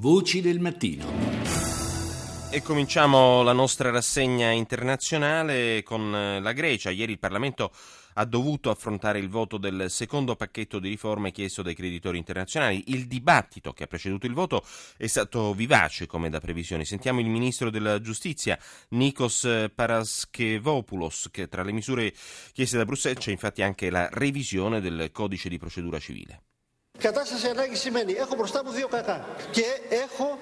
Voci del mattino. E cominciamo la nostra rassegna internazionale con eh, la Grecia. Ieri il Parlamento ha dovuto affrontare il voto del secondo pacchetto di riforme chiesto dai creditori internazionali. Il dibattito che ha preceduto il voto è stato vivace come da previsioni. Sentiamo il ministro della giustizia Nikos Paraschevopoulos che tra le misure chieste da Bruxelles c'è infatti anche la revisione del codice di procedura civile. Κατάσταση ανάγκης σημαίνει έχω μπροστά μου δύο κακά και έχω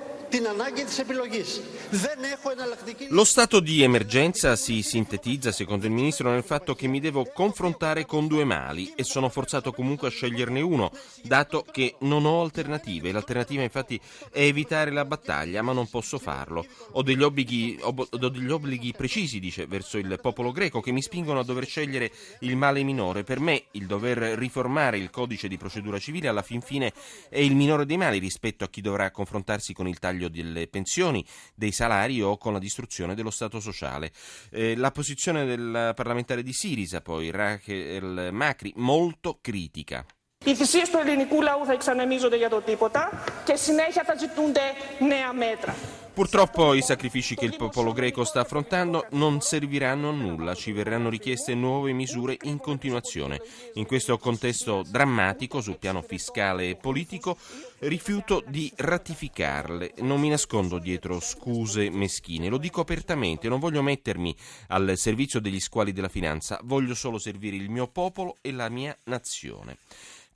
Lo stato di emergenza si sintetizza, secondo il ministro, nel fatto che mi devo confrontare con due mali e sono forzato comunque a sceglierne uno, dato che non ho alternative. L'alternativa infatti è evitare la battaglia, ma non posso farlo. Ho degli obblighi, ob- ho degli obblighi precisi, dice, verso il popolo greco che mi spingono a dover scegliere il male minore. Per me il dover riformare il codice di procedura civile alla fin fine è il minore dei mali rispetto a chi dovrà confrontarsi con il taglio delle pensioni, dei salari o con la distruzione dello Stato sociale. Eh, la posizione del parlamentare di Sirisa, poi, Rachel Macri, molto critica. Οι θυσίες του ελληνικού λαού θα εξανεμίζονται για το τίποτα και συνέχεια θα ζητούνται νέα μέτρα. Purtroppo i sacrifici che il popolo greco sta affrontando non serviranno a nulla, ci verranno richieste nuove misure in continuazione. In questo contesto drammatico sul piano fiscale e politico rifiuto di ratificarle, non mi nascondo dietro scuse meschine, lo dico apertamente, non voglio mettermi al servizio degli squali della finanza, voglio solo servire il mio popolo e la mia nazione.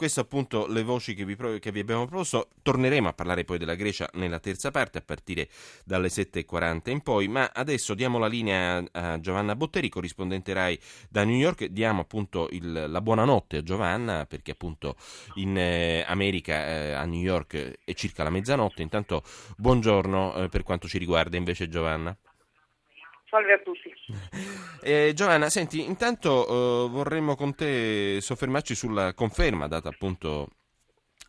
Queste appunto le voci che vi, che vi, abbiamo proposto. Torneremo a parlare poi della Grecia nella terza parte a partire dalle 7.40 in poi, ma adesso diamo la linea a Giovanna Botteri, corrispondente RAI da New York. Diamo appunto il, la buonanotte a Giovanna perché appunto in eh, America, eh, a New York, è circa la mezzanotte. Intanto buongiorno eh, per quanto ci riguarda invece Giovanna. Salve a tutti. Eh, Giovanna, senti, intanto eh, vorremmo con te soffermarci sulla conferma data appunto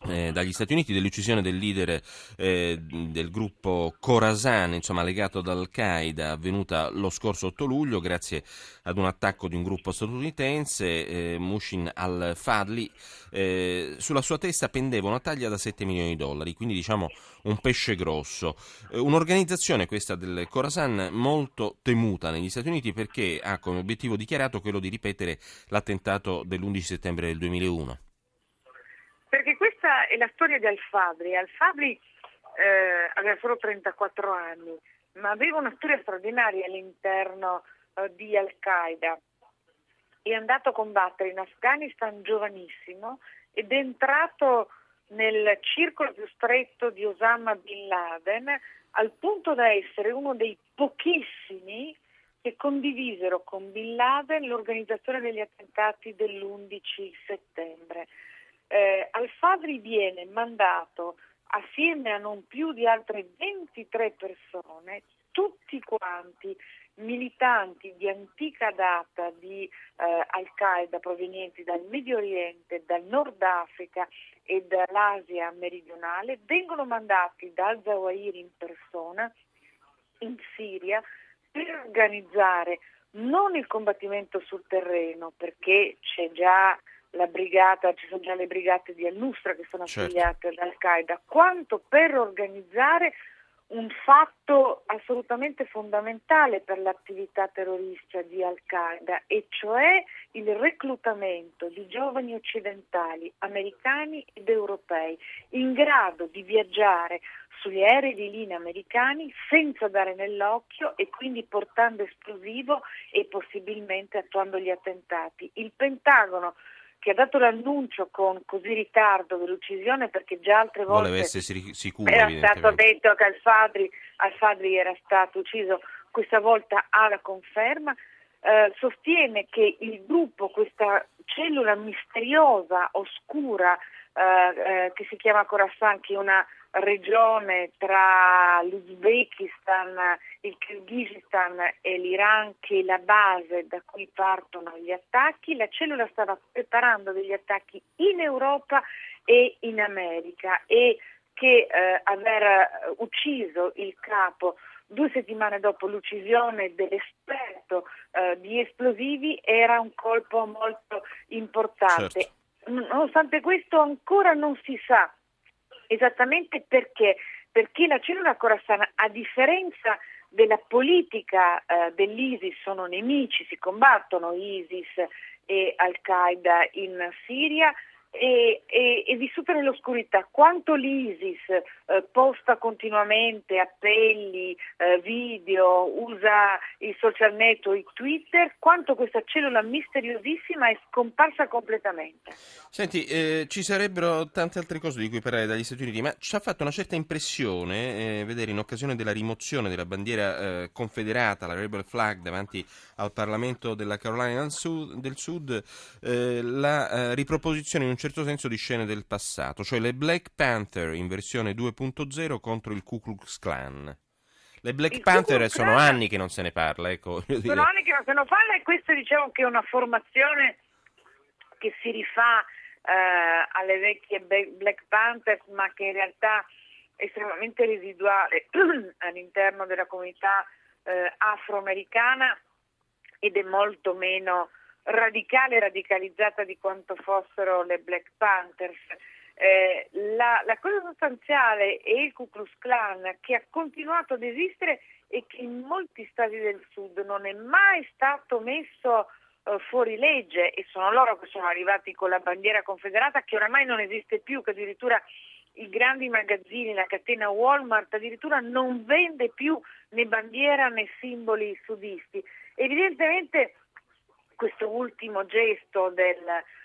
eh, dagli Stati Uniti dell'uccisione del leader eh, del gruppo Khorasan, insomma legato ad Al-Qaeda, avvenuta lo scorso 8 luglio grazie ad un attacco di un gruppo statunitense, eh, Mushin al-Fadli. Eh, sulla sua testa pendeva una taglia da 7 milioni di dollari, quindi diciamo un pesce grosso. Eh, un'organizzazione questa del Khorasan molto temuta negli Stati Uniti perché ha come obiettivo dichiarato quello di ripetere l'attentato dell'11 settembre del 2001. Perché questa è la storia di Al-Fabri. Al-Fabri eh, aveva solo 34 anni, ma aveva una storia straordinaria all'interno eh, di Al-Qaeda. È andato a combattere in Afghanistan giovanissimo ed è entrato nel circolo più stretto di Osama Bin Laden al punto da essere uno dei pochissimi che condivisero con Bin Laden l'organizzazione degli attentati dell'11 settembre eh, Al-Fadri viene mandato assieme a non più di altre 23 persone, tutti quanti militanti di antica data di eh, Al-Qaeda provenienti dal Medio Oriente, dal Nord Africa e dall'Asia meridionale, vengono mandati da Al-Zawahiri in persona in Siria per organizzare non il combattimento sul terreno, perché c'è già la brigata, ci sono già le brigate di Al-Nusra che sono Certo. affiliate ad Al-Qaeda, quanto per organizzare un fatto assolutamente fondamentale per l'attività terrorista di Al-Qaeda, e cioè il reclutamento di giovani occidentali, americani ed europei, in grado di viaggiare sugli aerei di linea americani senza dare nell'occhio e quindi portando esplosivo e possibilmente attuando gli attentati. Il Pentagono che ha dato l'annuncio con così ritardo dell'uccisione perché già altre volte Voleva essere sic- sicuro, era stato detto che Al-Fadri, Al-Fadri era stato ucciso, questa volta ha la conferma, eh, sostiene che il gruppo, questa cellula misteriosa, oscura, eh, eh, che si chiama Khorasan, che è una regione tra l'Uzbekistan, il Kirghizistan e l'Iran, che è la base da cui partono gli attacchi, la cellula stava preparando degli attacchi in Europa e in America e che eh, aver ucciso il capo due settimane dopo l'uccisione dell'esperto eh, di esplosivi era un colpo molto importante. Certo. Nonostante questo ancora non si sa esattamente perché perché la cellula Khorasan, a differenza della politica eh, dell'ISIS, sono nemici, si combattono ISIS e Al-Qaeda in Siria, e, e, e vissuta nell'oscurità. Quanto l'ISIS eh, posta continuamente appelli, eh, video, usa i social network, Twitter, quanto questa cellula misteriosissima è scomparsa completamente. Senti, eh, ci sarebbero tante altre cose di cui parlare dagli Stati Uniti, ma ci ha fatto una certa impressione eh, vedere in occasione della rimozione della bandiera eh, confederata, la Rebel Flag, davanti al Parlamento della Carolina del Sud, del Sud eh, la riproposizione in un certo senso di scene del passato, cioè le Black Panther in versione 2.0 contro il Ku Klux Klan. Le Black il Panther sono anni che non se ne parla, ecco. Sono anni che non se ne parla e questo diciamo che è una formazione che si rifà eh, alle vecchie Black Panther, ma che in realtà è estremamente residuale all'interno della comunità eh, afroamericana ed è molto meno radicale radicalizzata di quanto fossero le Black Panthers. Eh, la, la, cosa sostanziale è il Ku Klux Klan che ha continuato ad esistere e che in molti stati del sud non è mai stato messo eh, fuori legge e sono loro che sono arrivati con la bandiera confederata che oramai non esiste più, che addirittura i grandi magazzini, la catena Walmart addirittura non vende più né bandiera né simboli sudisti. Evidentemente questo ultimo gesto del,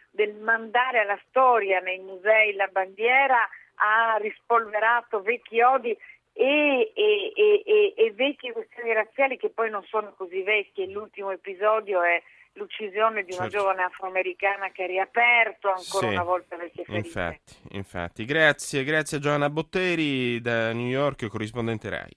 del mandare alla storia nei musei la bandiera ha rispolverato vecchi odi e, e, e, e, vecchie questioni razziali che poi non sono così vecchie. L'ultimo episodio è l'uccisione di una certo. giovane afroamericana che ha riaperto ancora sì, una volta vecchie ferite. Infatti, infatti. Grazie, grazie a Giovanna Botteri da New York, corrispondente RAI.